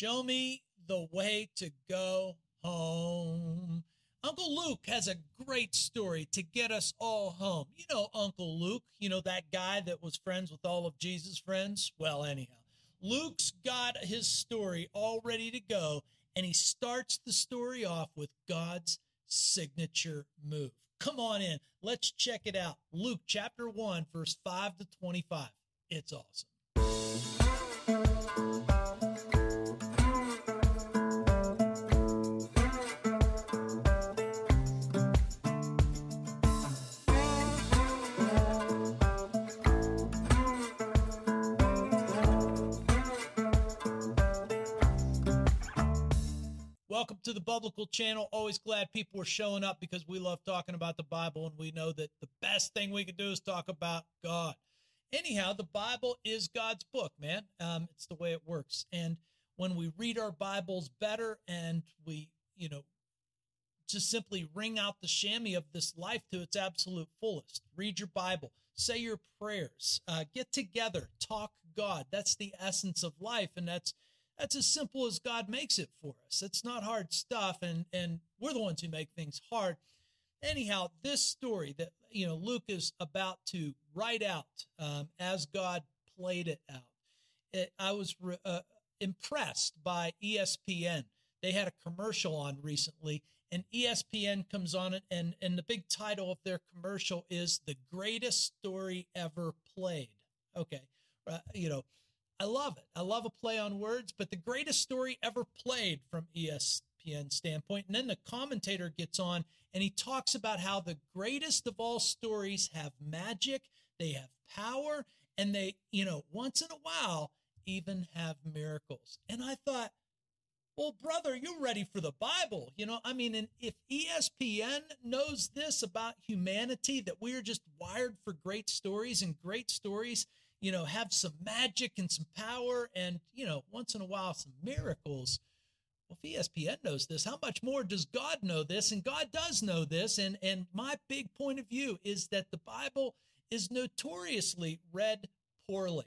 Show me the way to go home. Uncle Luke has a great story to get us all home. You know Uncle Luke, you know that guy that was friends with all of Jesus' friends? Well, anyhow, Luke's got his story all ready to go, and he starts the story off with God's signature move. Come on in. Let's check it out. Luke chapter 1, verse 5 to 25. It's awesome. Welcome to the Biblical Channel. Always glad people are showing up because we love talking about the Bible and we know that the best thing we can do is talk about God. Anyhow, the Bible is God's book, man. Um, it's the way it works. And when we read our Bibles better and we, you know, just simply wring out the chamois of this life to its absolute fullest. Read your Bible, say your prayers, uh, get together, talk God. That's the essence of life. And that's that's as simple as God makes it for us. It's not hard stuff, and and we're the ones who make things hard. Anyhow, this story that you know Luke is about to write out um, as God played it out. It, I was re, uh, impressed by ESPN. They had a commercial on recently, and ESPN comes on it, and and the big title of their commercial is "The Greatest Story Ever Played." Okay, uh, you know I love it. I love a play on words, but the greatest story ever played from ESPN standpoint. And then the commentator gets on and he talks about how the greatest of all stories have magic, they have power, and they, you know, once in a while even have miracles. And I thought, well, brother, you're ready for the Bible. You know, I mean, and if ESPN knows this about humanity, that we are just wired for great stories and great stories you know, have some magic and some power and, you know, once in a while some miracles. Well, if ESPN knows this, how much more does God know this? And God does know this. And, and my big point of view is that the Bible is notoriously read poorly.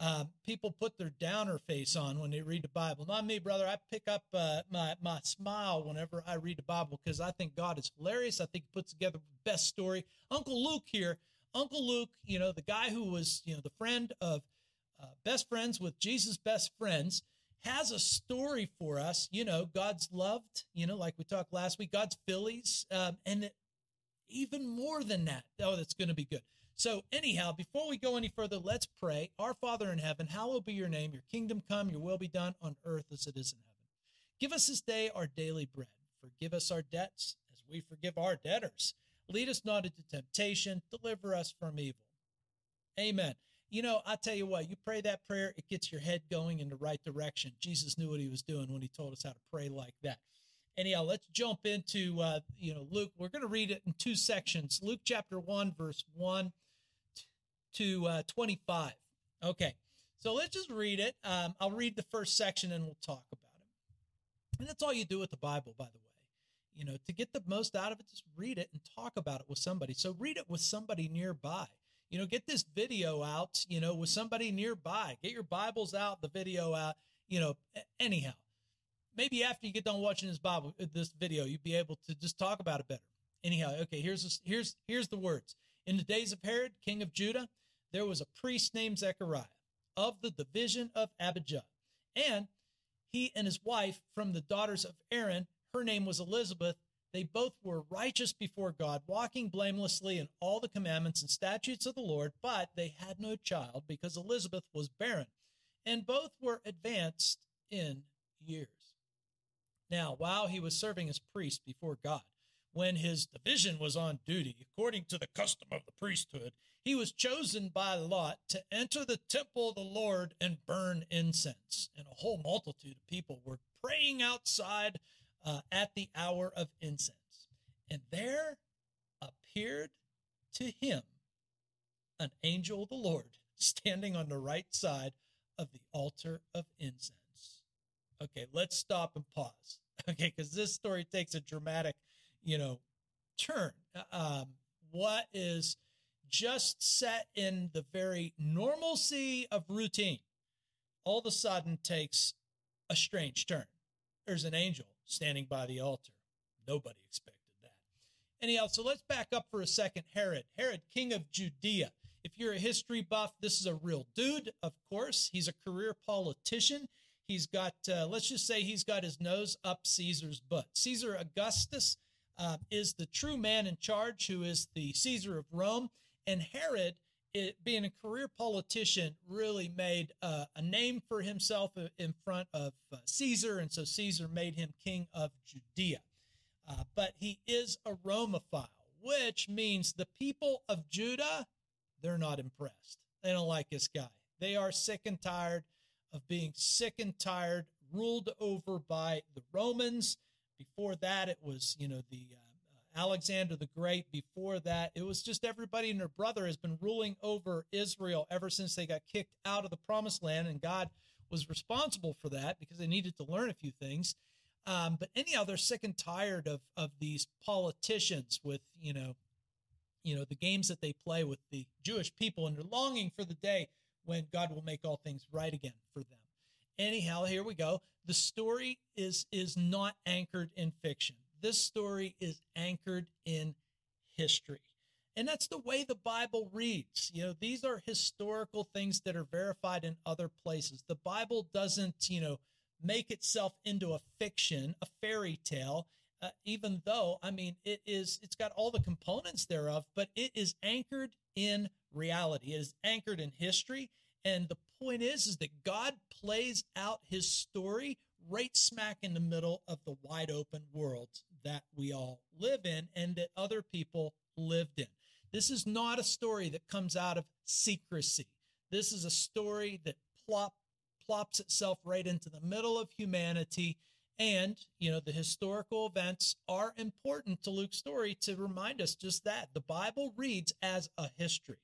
Uh, people put their downer face on when they read the Bible. Not me, brother. I pick up uh, my my smile whenever I read the Bible because I think God is hilarious. I think He puts together the best story. Uncle Luke here Uncle Luke, you know, the guy who was, you know, the friend of uh, best friends with Jesus' best friends, has a story for us. You know, God's loved, you know, like we talked last week, God's Phillies, um, and even more than that. Oh, that's going to be good. So, anyhow, before we go any further, let's pray. Our Father in heaven, hallowed be your name. Your kingdom come, your will be done on earth as it is in heaven. Give us this day our daily bread. Forgive us our debts as we forgive our debtors Lead us not into temptation, deliver us from evil. Amen. You know, I tell you what, you pray that prayer, it gets your head going in the right direction. Jesus knew what he was doing when he told us how to pray like that. Anyhow, let's jump into, uh, you know, Luke. We're going to read it in two sections Luke chapter 1, verse 1 to uh, 25. Okay, so let's just read it. Um, I'll read the first section and we'll talk about it. And that's all you do with the Bible, by the way you know, to get the most out of it, just read it and talk about it with somebody. So read it with somebody nearby. You know, get this video out, you know, with somebody nearby. Get your Bibles out, the video out, you know, anyhow. Maybe after you get done watching this Bible, uh, this video, you'd be able to just talk about it better. Anyhow, okay, here's here's here's the words. In the days of Herod, king of Judah, there was a priest named Zechariah of the division of Abijah, and he and his wife from the daughters of Aaron her name was Elizabeth. They both were righteous before God, walking blamelessly in all the commandments and statutes of the Lord, but they had no child because Elizabeth was barren, and both were advanced in years. Now, while he was serving as priest before God, when his division was on duty, according to the custom of the priesthood, he was chosen by lot to enter the temple of the Lord and burn incense. And a whole multitude of people were praying outside uh, at the hour of incense. And there appeared to him an angel of the Lord standing on the right side of the altar of incense. Okay, let's stop and pause. Okay, because this story takes a dramatic, you know, turn. Um, what is just set in the very normalcy of routine all of a sudden takes a strange turn. There's an angel standing by the altar. Nobody expected that. Anyhow, so let's back up for a second. Herod, Herod, king of Judea. If you're a history buff, this is a real dude, of course. He's a career politician. He's got, uh, let's just say, he's got his nose up Caesar's butt. Caesar Augustus uh, is the true man in charge, who is the Caesar of Rome. And Herod, it, being a career politician, really made uh, a name for himself in front of uh, Caesar. And so Caesar made him king of Judea. Uh, but he is a Romophile, which means the people of Judah, they're not impressed. They don't like this guy. They are sick and tired of being sick and tired, ruled over by the Romans. Before that, it was, you know, the uh, Alexander the Great. Before that, it was just everybody and their brother has been ruling over Israel ever since they got kicked out of the promised land. And God was responsible for that because they needed to learn a few things. Um, but anyhow, they're sick and tired of of these politicians with you know, you know the games that they play with the Jewish people, and they're longing for the day when God will make all things right again for them. Anyhow, here we go. The story is is not anchored in fiction. This story is anchored in history. And that's the way the Bible reads. You know, these are historical things that are verified in other places. The Bible doesn't, you know, make itself into a fiction, a fairy tale, uh, even though, I mean, it is, it's got all the components thereof, but it is anchored in reality. It is anchored in history. And the point is, is that God plays out his story right smack in the middle of the wide open world that we all live in and that other people lived in. This is not a story that comes out of secrecy. This is a story that plop, plops itself right into the middle of humanity. And, you know, the historical events are important to Luke's story to remind us just that. The Bible reads as a history.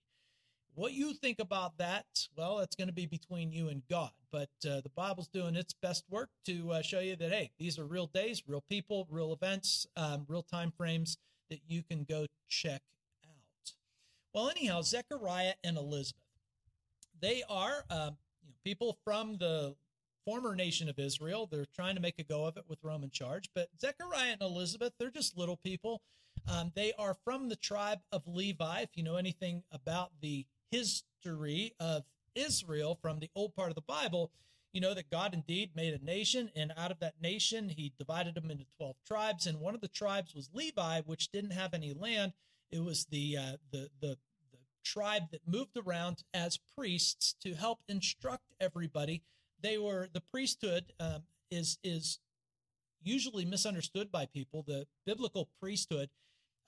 What you think about that, well, it's going to be between you and God. But uh, the Bible's doing its best work to uh, show you that, hey, these are real days, real people, real events, um, real time frames that you can go check out. Well, anyhow, Zechariah and Elizabeth, they are um, you know, people from the former nation of Israel. They're trying to make a go of it with Roman charge. But Zechariah and Elizabeth, they're just little people. Um, they are from the tribe of Levi. If you know anything about the history of Israel from the old part of the Bible, you know that God indeed made a nation, and out of that nation, he divided them into 12 tribes. And one of the tribes was Levi, which didn't have any land. It was the, uh, the, the, the tribe that moved around as priests to help instruct everybody. They were the priesthood um, is is usually misunderstood by people. The biblical priesthood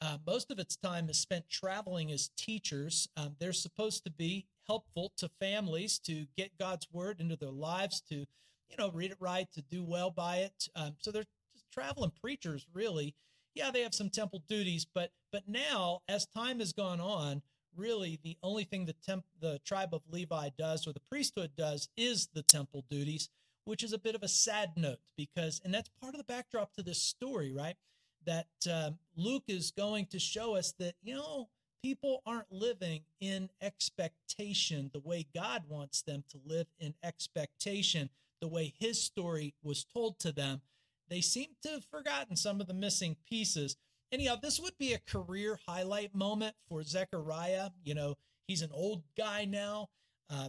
uh, most of its time is spent traveling as teachers. Um, they're supposed to be helpful to families to get God's word into their lives, to you know read it right, to do well by it. Um, so they're just traveling preachers, really. Yeah, they have some temple duties, but but now as time has gone on, really the only thing the temp, the tribe of Levi does or the priesthood does is the temple duties, which is a bit of a sad note because and that's part of the backdrop to this story, right? That um, Luke is going to show us that, you know, people aren't living in expectation the way God wants them to live in expectation, the way his story was told to them. They seem to have forgotten some of the missing pieces. Anyhow, this would be a career highlight moment for Zechariah. You know, he's an old guy now. Uh,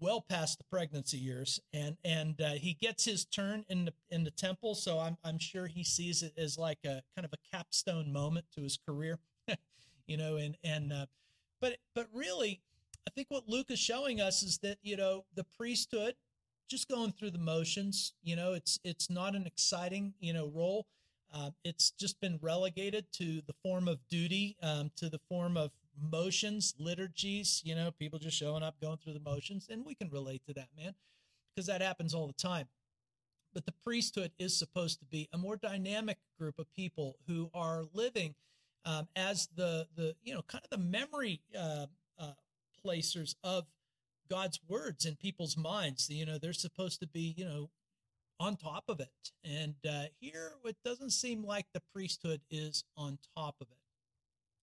well past the pregnancy years, and and uh, he gets his turn in the in the temple. So I'm I'm sure he sees it as like a kind of a capstone moment to his career, you know. And and uh, but but really, I think what Luke is showing us is that you know the priesthood just going through the motions. You know, it's it's not an exciting you know role. Uh, it's just been relegated to the form of duty, um, to the form of motions, liturgies, you know, people just showing up, going through the motions. And we can relate to that, man, because that happens all the time. But the priesthood is supposed to be a more dynamic group of people who are living um, as the, the, you know, kind of the memory uh, uh, placers of God's words in people's minds. You know, they're supposed to be, you know, on top of it. And uh, here, it doesn't seem like the priesthood is on top of it.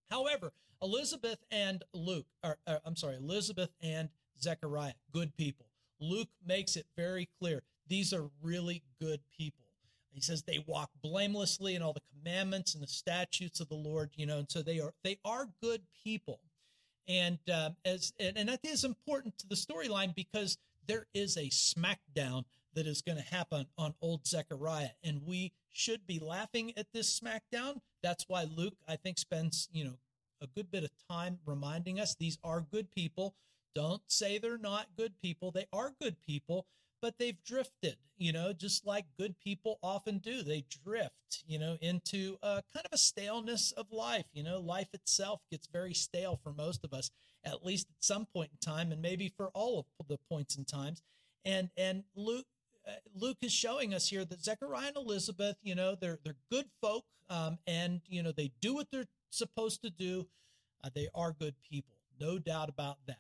However, Elizabeth and Luke, or, or, I'm sorry, Elizabeth and Zechariah, good people. Luke makes it very clear these are really good people. He says they walk blamelessly in all the commandments and the statutes of the Lord, you know, and so they are they are good people. And uh, as and, and that is important to the storyline because there is a smackdown that is going to happen on old Zechariah, and we should be laughing at this smackdown. That's why Luke, I think, spends you know a good bit of time reminding us these are good people. Don't say they're not good people; they are good people but they've drifted, you know, just like good people often do. They drift, you know, into a kind of a staleness of life. You know, life itself gets very stale for most of us, at least at some point in time, and maybe for all of the points in times. And and Luke Luke is showing us here that Zechariah and Elizabeth, you know, they're they're good folk, um, and you know they do what they're supposed to do. Uh, they are good people, no doubt about that.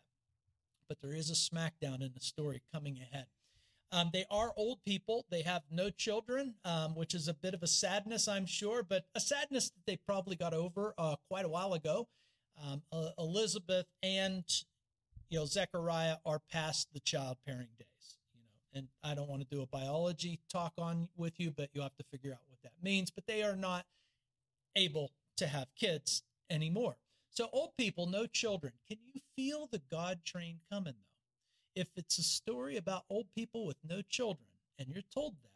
But there is a smackdown in the story coming ahead. Um, they are old people. They have no children, um, which is a bit of a sadness, I'm sure, but a sadness that they probably got over uh, quite a while ago. Um, uh, Elizabeth and you know Zechariah are past the childbearing days. You know, and I don't want to do a biology talk on with you, but you have to figure out what that means. But they are not able to have kids anymore. So old people, no children. Can you feel the God train coming though? if it's a story about old people with no children and you're told that,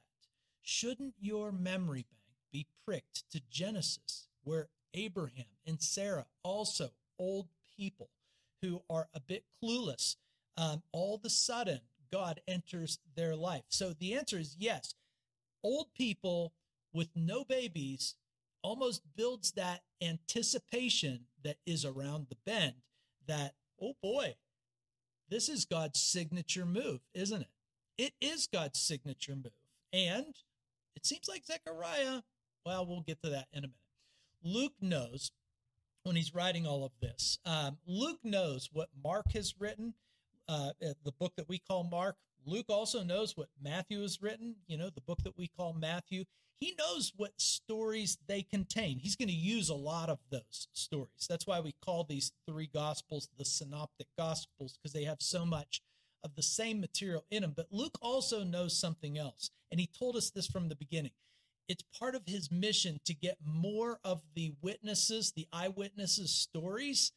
shouldn't your memory bank be pricked to Genesis, where Abraham and Sarah, also old people who are a bit clueless, um, all of a sudden God enters their life? So the answer is yes. Old people with no babies almost builds that anticipation that is around the bend that, oh boy, this is God's signature move, isn't it? It is God's signature move. And it seems like Zechariah, well, we'll get to that in a minute. Luke knows when he's writing all of this. Um, Luke knows what Mark has written, uh, the book that we call Mark. Luke also knows what Matthew has written, you know, the book that we call Matthew. He knows what stories they contain. He's going to use a lot of those stories. That's why we call these three gospels the synoptic gospels because they have so much of the same material in them. But Luke also knows something else. And he told us this from the beginning. It's part of his mission to get more of the witnesses, the eyewitnesses' stories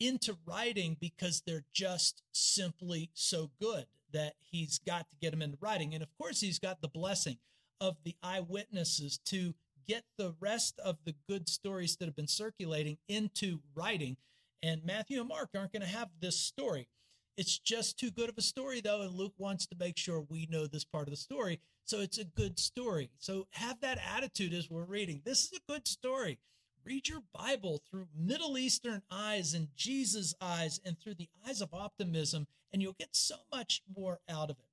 into writing because they're just simply so good that he's got to get them into writing. And of course, he's got the blessing of the eyewitnesses to get the rest of the good stories that have been circulating into writing. And Matthew and Mark aren't going to have this story. It's just too good of a story, though, and Luke wants to make sure we know this part of the story. So it's a good story. So have that attitude as we're reading. This is a good story. Read your Bible through Middle Eastern eyes and Jesus' eyes and through the eyes of optimism, and you'll get so much more out of it.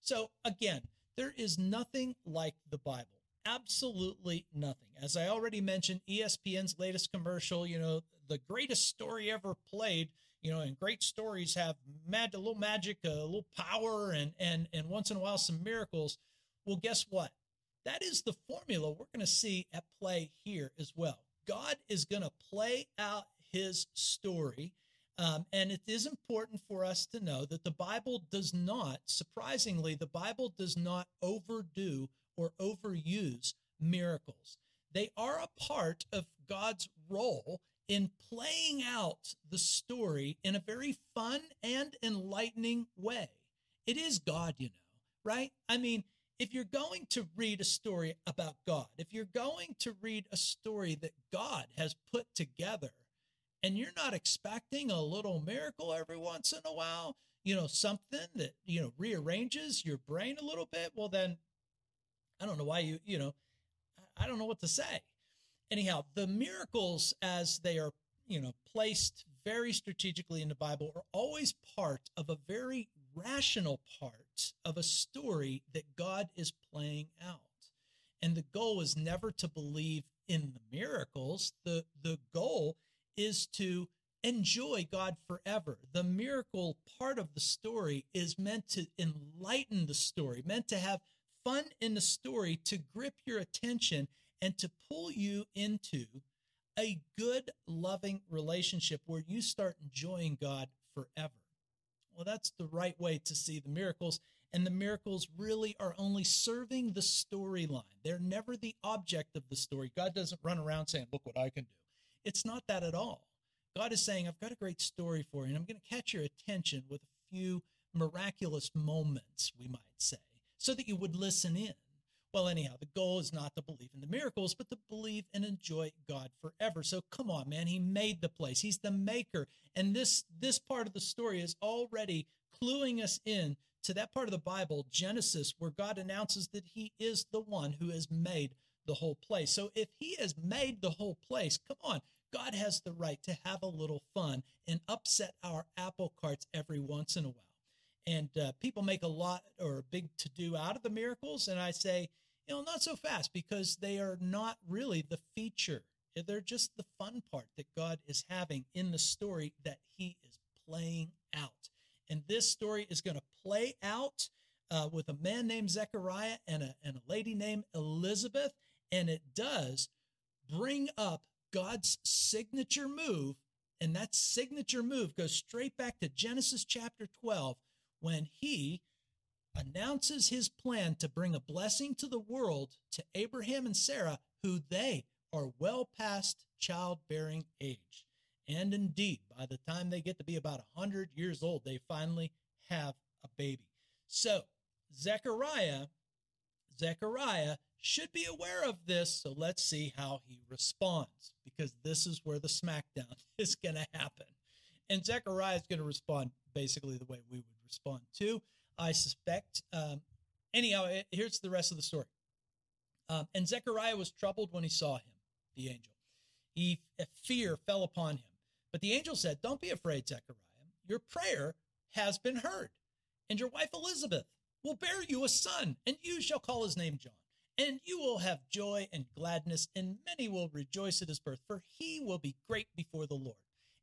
So, again, there is nothing like the Bible. Absolutely nothing. As I already mentioned, ESPN's latest commercial, you know, the greatest story ever played, you know, and great stories have mad, a little magic, a little power, and and and once in a while some miracles. Well, guess what? That is the formula we're going to see at play here as well. God is going to play out his story um, and it is important for us to know that the Bible does not, surprisingly, the Bible does not overdo or overuse miracles. They are a part of God's role in playing out the story in a very fun and enlightening way. It is God, you know, right? I mean, if you're going to read a story about God, if you're going to read a story that God has put together, and you're not expecting a little miracle every once in a while, you know, something that, you know, rearranges your brain a little bit, well, then I don't know why you, you know, I don't know what to say. Anyhow, the miracles as they are, you know, placed very strategically in the Bible are always part of a very rational of a story that God is playing out. And the goal is never to believe in the miracles. The the goal is to enjoy God forever. The miracle part of the story is meant to enlighten the story, meant to have fun in the story, to grip your attention and to pull you into a good, loving relationship where you start enjoying God forever. Well, that's the right way to see the miracles. And the miracles really are only serving the storyline. They're never the object of the story. God doesn't run around saying, Look what I can do. It's not that at all. God is saying, I've got a great story for you, and I'm going to catch your attention with a few miraculous moments, we might say, so that you would listen in. Well, anyhow, the goal is not to believe in the miracles, but to believe and enjoy God forever. So come on, man. He made the place. He's the maker. And this this part of the story is already cluing us in to that part of the Bible, Genesis, where God announces that he is the one who has made the whole place. So if he has made the whole place, come on, God has the right to have a little fun and upset our apple carts every once in a while. And uh, people make a lot or a big to do out of the miracles. And I say, you know, not so fast because they are not really the feature. They're just the fun part that God is having in the story that he is playing out. And this story is going to play out uh, with a man named Zechariah and a, and a lady named Elizabeth. And it does bring up God's signature move. And that signature move goes straight back to Genesis chapter 12 when he announces his plan to bring a blessing to the world to Abraham and Sarah, who they are well past childbearing age. And indeed, by the time they get to be about 100 years old, they finally have a baby. So, Zechariah, Zechariah should be aware of this. So let's see how he responds, because this is where the smackdown is going to happen. And Zechariah is going to respond basically the way we would respond too. I suspect. Um, anyhow, here's the rest of the story. Um, and Zechariah was troubled when he saw him, the angel. He fear fell upon him. But the angel said, Don't be afraid, Zechariah. Your prayer has been heard, and your wife Elizabeth will bear you a son, and you shall call his name John. And you will have joy and gladness, and many will rejoice at his birth, for he will be great before the Lord.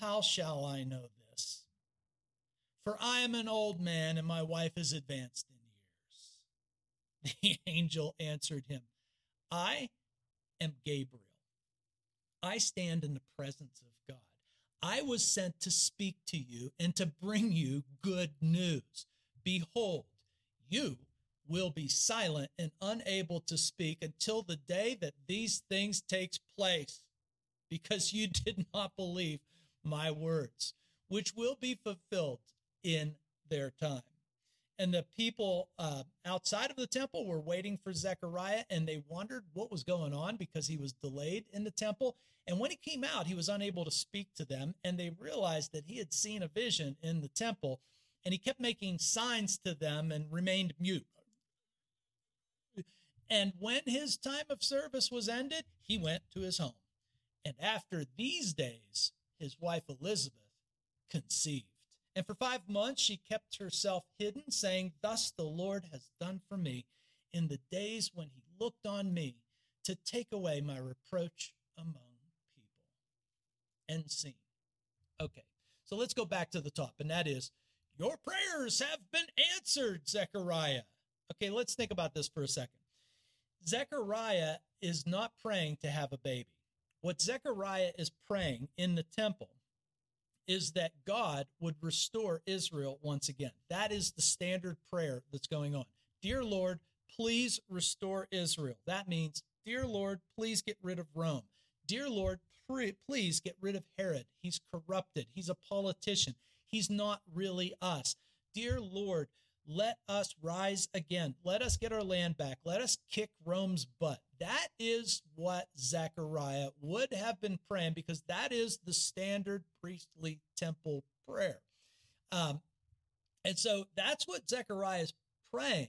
How shall I know this? For I am an old man and my wife is advanced in years. The angel answered him, I am Gabriel. I stand in the presence of God. I was sent to speak to you and to bring you good news. Behold, you will be silent and unable to speak until the day that these things takes place because you did not believe my words which will be fulfilled in their time. And the people uh, outside of the temple were waiting for zechariah and they wondered what was going on because he was delayed in the temple. And when he came out he was unable to speak to them and they realized that he had seen a vision in the temple and he kept making signs to them and remained mute. And when his time of service was ended, he went to his home. And after these days, his wife Elizabeth conceived. And for five months she kept herself hidden, saying, Thus the Lord has done for me in the days when he looked on me to take away my reproach among people. End scene. Okay, so let's go back to the top, and that is, Your prayers have been answered, Zechariah. Okay, let's think about this for a second. Zechariah is not praying to have a baby. What Zechariah is praying in the temple is that God would restore Israel once again. That is the standard prayer that's going on. Dear Lord, please restore Israel. That means, Dear Lord, please get rid of Rome. Dear Lord, please get rid of Herod. He's corrupted. He's a politician. He's not really us. Dear Lord, let us rise again. Let us get our land back. Let us kick Rome's butt. That is what Zechariah would have been praying because that is the standard priestly temple prayer. Um, and so that's what Zechariah is praying.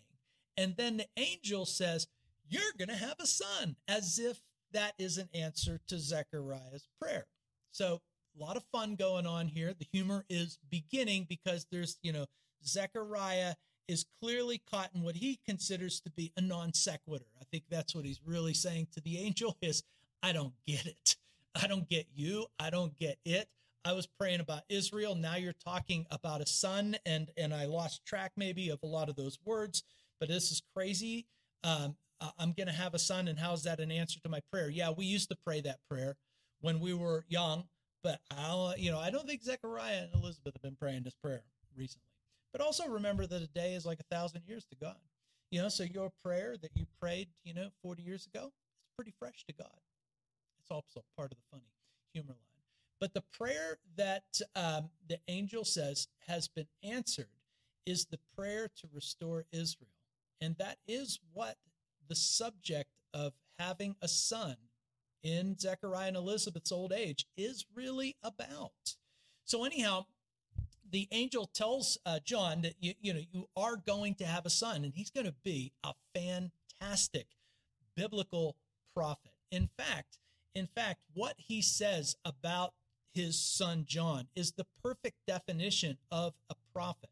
And then the angel says, You're going to have a son, as if that is an answer to Zechariah's prayer. So a lot of fun going on here. The humor is beginning because there's, you know, Zechariah is clearly caught in what he considers to be a non sequitur. I think that's what he's really saying to the angel is, I don't get it. I don't get you. I don't get it. I was praying about Israel. Now you're talking about a son, and and I lost track maybe of a lot of those words. But this is crazy. Um, I'm going to have a son, and how is that an answer to my prayer? Yeah, we used to pray that prayer when we were young, but I, you know, I don't think Zechariah and Elizabeth have been praying this prayer recently. But also remember that a day is like a thousand years to God. You know, so your prayer that you prayed, you know, 40 years ago, it's pretty fresh to God. It's also part of the funny humor line. But the prayer that um, the angel says has been answered is the prayer to restore Israel. And that is what the subject of having a son in Zechariah and Elizabeth's old age is really about. So, anyhow, the angel tells uh, John that you, you know you are going to have a son, and he's going to be a fantastic biblical prophet. In fact, in fact, what he says about his son John is the perfect definition of a prophet.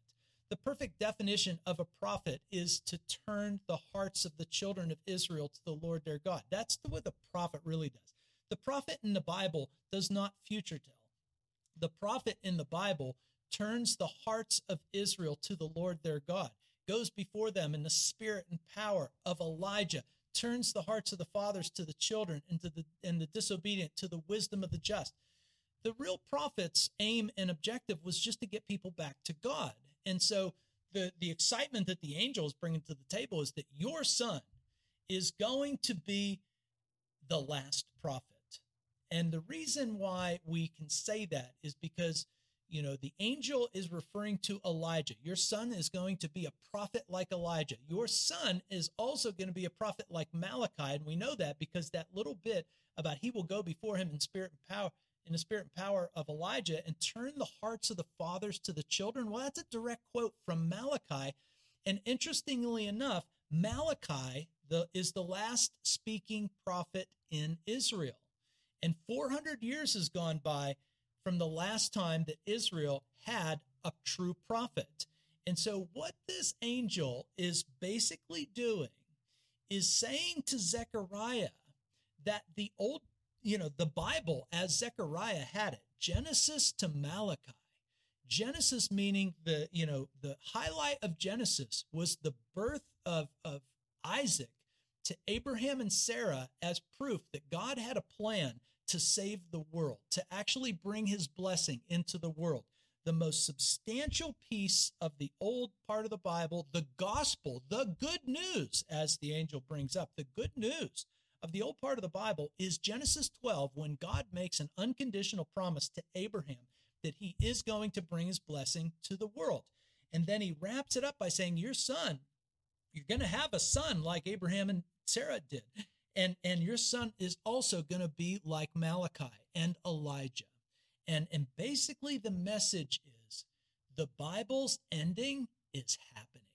The perfect definition of a prophet is to turn the hearts of the children of Israel to the Lord their God. That's the, what the prophet really does. The prophet in the Bible does not future tell. The prophet in the Bible turns the hearts of Israel to the Lord their God, goes before them in the spirit and power of Elijah, turns the hearts of the fathers to the children and to the and the disobedient to the wisdom of the just. The real prophet's aim and objective was just to get people back to God. And so the the excitement that the angel is bringing to the table is that your son is going to be the last prophet. And the reason why we can say that is because you know, the angel is referring to Elijah. Your son is going to be a prophet like Elijah. Your son is also going to be a prophet like Malachi. And we know that because that little bit about he will go before him in spirit and power, in the spirit and power of Elijah and turn the hearts of the fathers to the children. Well, that's a direct quote from Malachi. And interestingly enough, Malachi the, is the last speaking prophet in Israel. And 400 years has gone by from the last time that Israel had a true prophet. And so, what this angel is basically doing is saying to Zechariah that the old, you know, the Bible as Zechariah had it, Genesis to Malachi. Genesis meaning the, you know, the highlight of Genesis was the birth of, of Isaac to Abraham and Sarah as proof that God had a plan to save the world, to actually bring his blessing into the world. The most substantial piece of the old part of the Bible, the gospel, the good news, as the angel brings up, the good news of the old part of the Bible is Genesis 12, when God makes an unconditional promise to Abraham that he is going to bring his blessing to the world. And then he wraps it up by saying, Your son, you're going to have a son like Abraham and Sarah did and and your son is also going to be like Malachi and Elijah. And and basically the message is the Bible's ending is happening.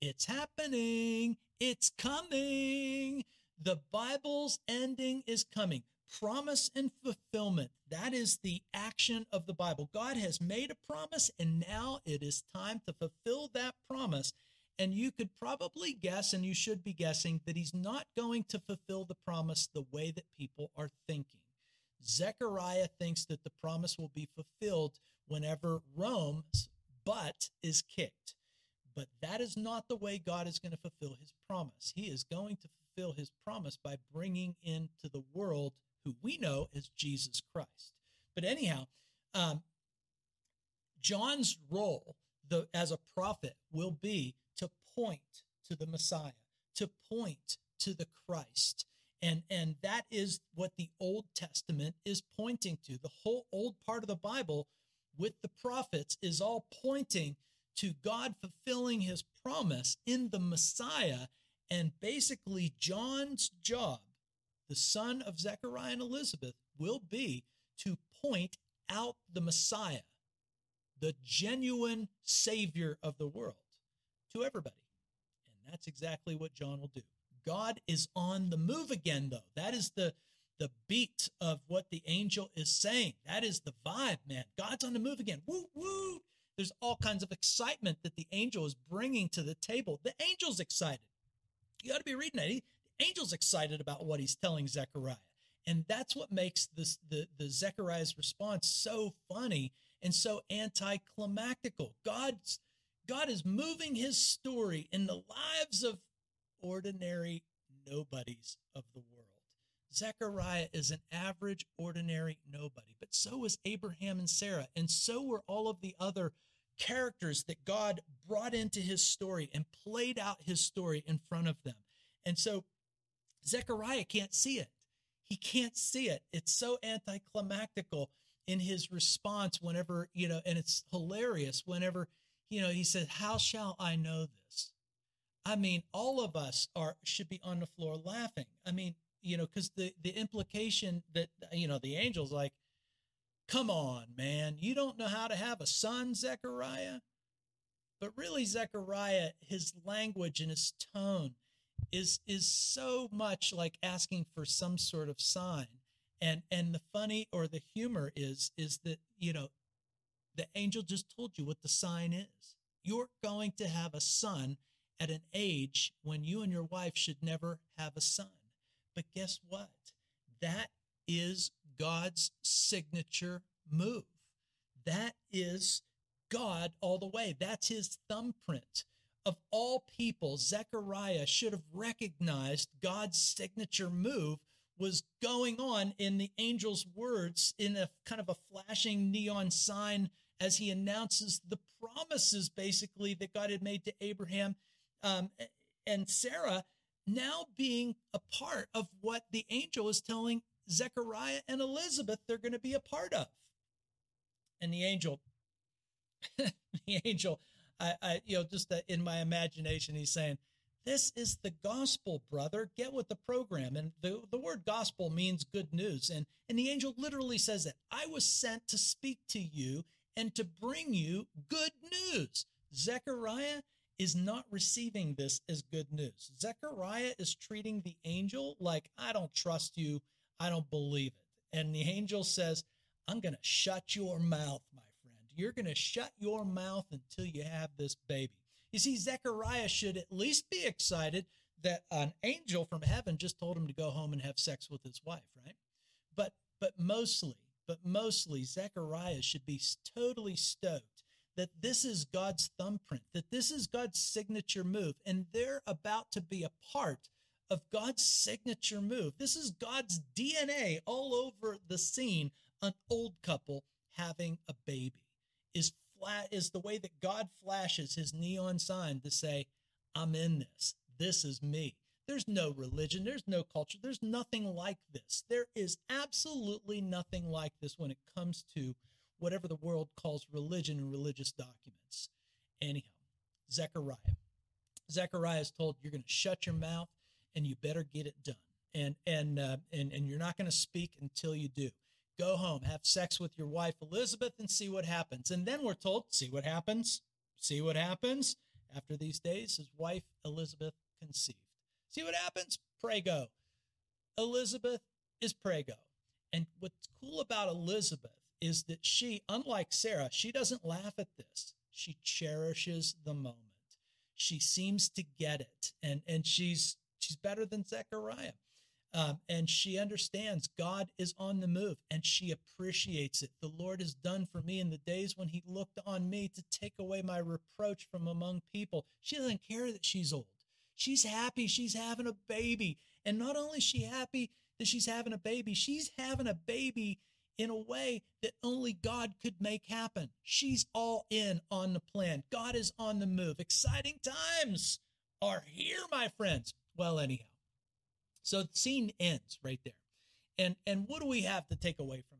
It's happening. It's coming. The Bible's ending is coming. Promise and fulfillment. That is the action of the Bible. God has made a promise, and now it is time to fulfill that promise and you could probably guess, and you should be guessing, that he's not going to fulfill the promise the way that people are thinking. Zechariah thinks that the promise will be fulfilled whenever Rome's butt is kicked. But that is not the way God is going to fulfill his promise. He is going to fulfill his promise by bringing into the world who we know as Jesus Christ. But anyhow, um, John's role the, as a prophet will be point to the Messiah, to point to the Christ. And, and that is what the Old Testament is pointing to. The whole old part of the Bible with the prophets is all pointing to God fulfilling his promise in the Messiah. And basically, John's job, the son of Zechariah and Elizabeth, will be to point out the Messiah, the genuine Savior of the world to everybody. And that's exactly what John will do. God is on the move again, though. That is the the beat of what the angel is saying. That is the vibe, man. God's on the move again. Woo, woo. there's all kinds of excitement that the angel is bringing to the table. The angel's excited. You got to be reading that. He, the angel's excited about what he's telling Zechariah. And that's what makes this the, the Zechariah's response so funny and so anticlimactical. God's God is moving his story in the lives of ordinary nobodies of the world. Zechariah is an average, ordinary nobody, but so was Abraham and Sarah, and so were all of the other characters that God brought into his story and played out his story in front of them. And so Zechariah can't see it. He can't see it. It's so anticlimactical in his response whenever, you know, and it's hilarious whenever you know, he said, How shall I know this? I mean, all of us are should be on the floor laughing. I mean, you know, because the the implication that you know the angels like, come on, man, you don't know how to have a son, Zechariah. But really, Zechariah, his language and his tone is is so much like asking for some sort of sign. And and the funny or the humor is is that you know the angel just told you what the sign is. You're going to have a son at an age when you and your wife should never have a son. But guess what? That is God's signature move. That is God all the way. That's his thumbprint. Of all people, Zechariah should have recognized God's signature move was going on in the angel's words in a kind of a flashing neon sign as he announces the promises basically that God had made to Abraham um, and Sarah now being a part of what the angel is telling Zechariah and Elizabeth they're going to be a part of. And the angel, the angel, I, I, you know, just in my imagination, he's saying, this is the gospel, brother. Get with the program. And the, the word gospel means good news. And, and the angel literally says that I was sent to speak to you and to bring you good news. Zechariah is not receiving this as good news. Zechariah is treating the angel like, I don't trust you. I don't believe it. And the angel says, I'm going to shut your mouth, my friend. You're going to shut your mouth until you have this baby. You see, Zechariah should at least be excited that an angel from heaven just told him to go home and have sex with his wife, right? But but mostly, but mostly Zechariah should be totally stoked that this is God's thumbprint, that this is God's signature move, and they're about to be a part of God's signature move. This is God's DNA all over the scene. An old couple having a baby is flat is the way that God flashes his neon sign to say, I'm in this. This is me. There's no religion, there's no culture, there's nothing like this. There is absolutely nothing like this when it comes to whatever the world calls religion and religious documents. Anyhow, Zechariah. Zechariah is told you're going to shut your mouth and you better get it done. And and uh, and and you're not going to speak until you do. Go home, have sex with your wife Elizabeth, and see what happens. And then we're told, see what happens. See what happens. After these days, his wife Elizabeth conceived. See what happens? Prego. Elizabeth is prego. And what's cool about Elizabeth is that she, unlike Sarah, she doesn't laugh at this. She cherishes the moment. She seems to get it. And, and she's, she's better than Zechariah. Um, and she understands God is on the move and she appreciates it. The Lord has done for me in the days when he looked on me to take away my reproach from among people. She doesn't care that she's old. She's happy she's having a baby. And not only is she happy that she's having a baby, she's having a baby in a way that only God could make happen. She's all in on the plan. God is on the move. Exciting times are here, my friends. Well, anyhow. So the scene ends right there. And and what do we have to take away from?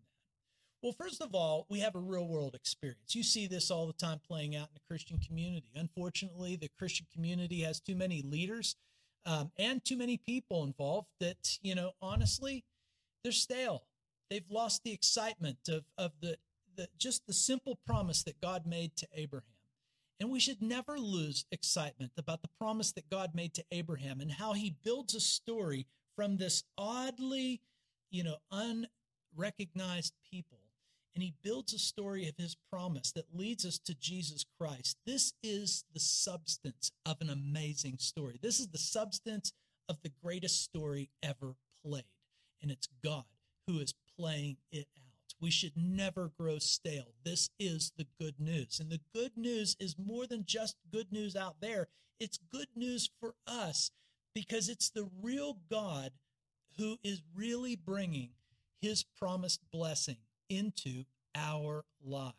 Well, first of all, we have a real world experience. You see this all the time playing out in the Christian community. Unfortunately, the Christian community has too many leaders um, and too many people involved that, you know, honestly, they're stale. They've lost the excitement of, of the, the just the simple promise that God made to Abraham. And we should never lose excitement about the promise that God made to Abraham and how he builds a story from this oddly, you know, unrecognized people and he builds a story of his promise that leads us to Jesus Christ. This is the substance of an amazing story. This is the substance of the greatest story ever played, and it's God who is playing it out. We should never grow stale. This is the good news. And the good news is more than just good news out there, it's good news for us because it's the real God who is really bringing his promised blessing into our lives.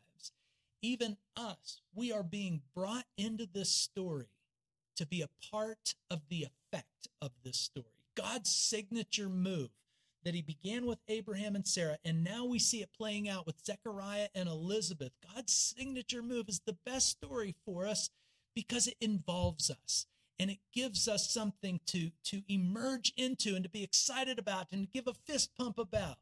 Even us, we are being brought into this story to be a part of the effect of this story. God's signature move that he began with Abraham and Sarah, and now we see it playing out with Zechariah and Elizabeth. God's signature move is the best story for us because it involves us and it gives us something to, to emerge into and to be excited about and to give a fist pump about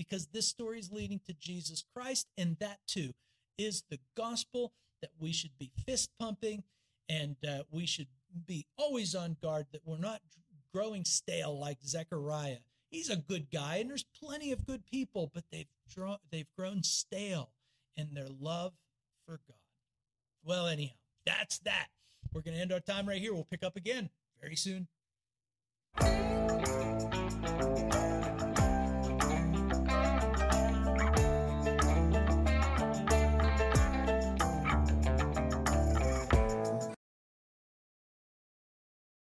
because this story is leading to Jesus Christ, and that too is the gospel that we should be fist pumping and uh, we should be always on guard that we're not growing stale like Zechariah. He's a good guy, and there's plenty of good people, but they've drawn, they've grown stale in their love for God. Well, anyhow, that's that. We're going to end our time right here. We'll pick up again very soon.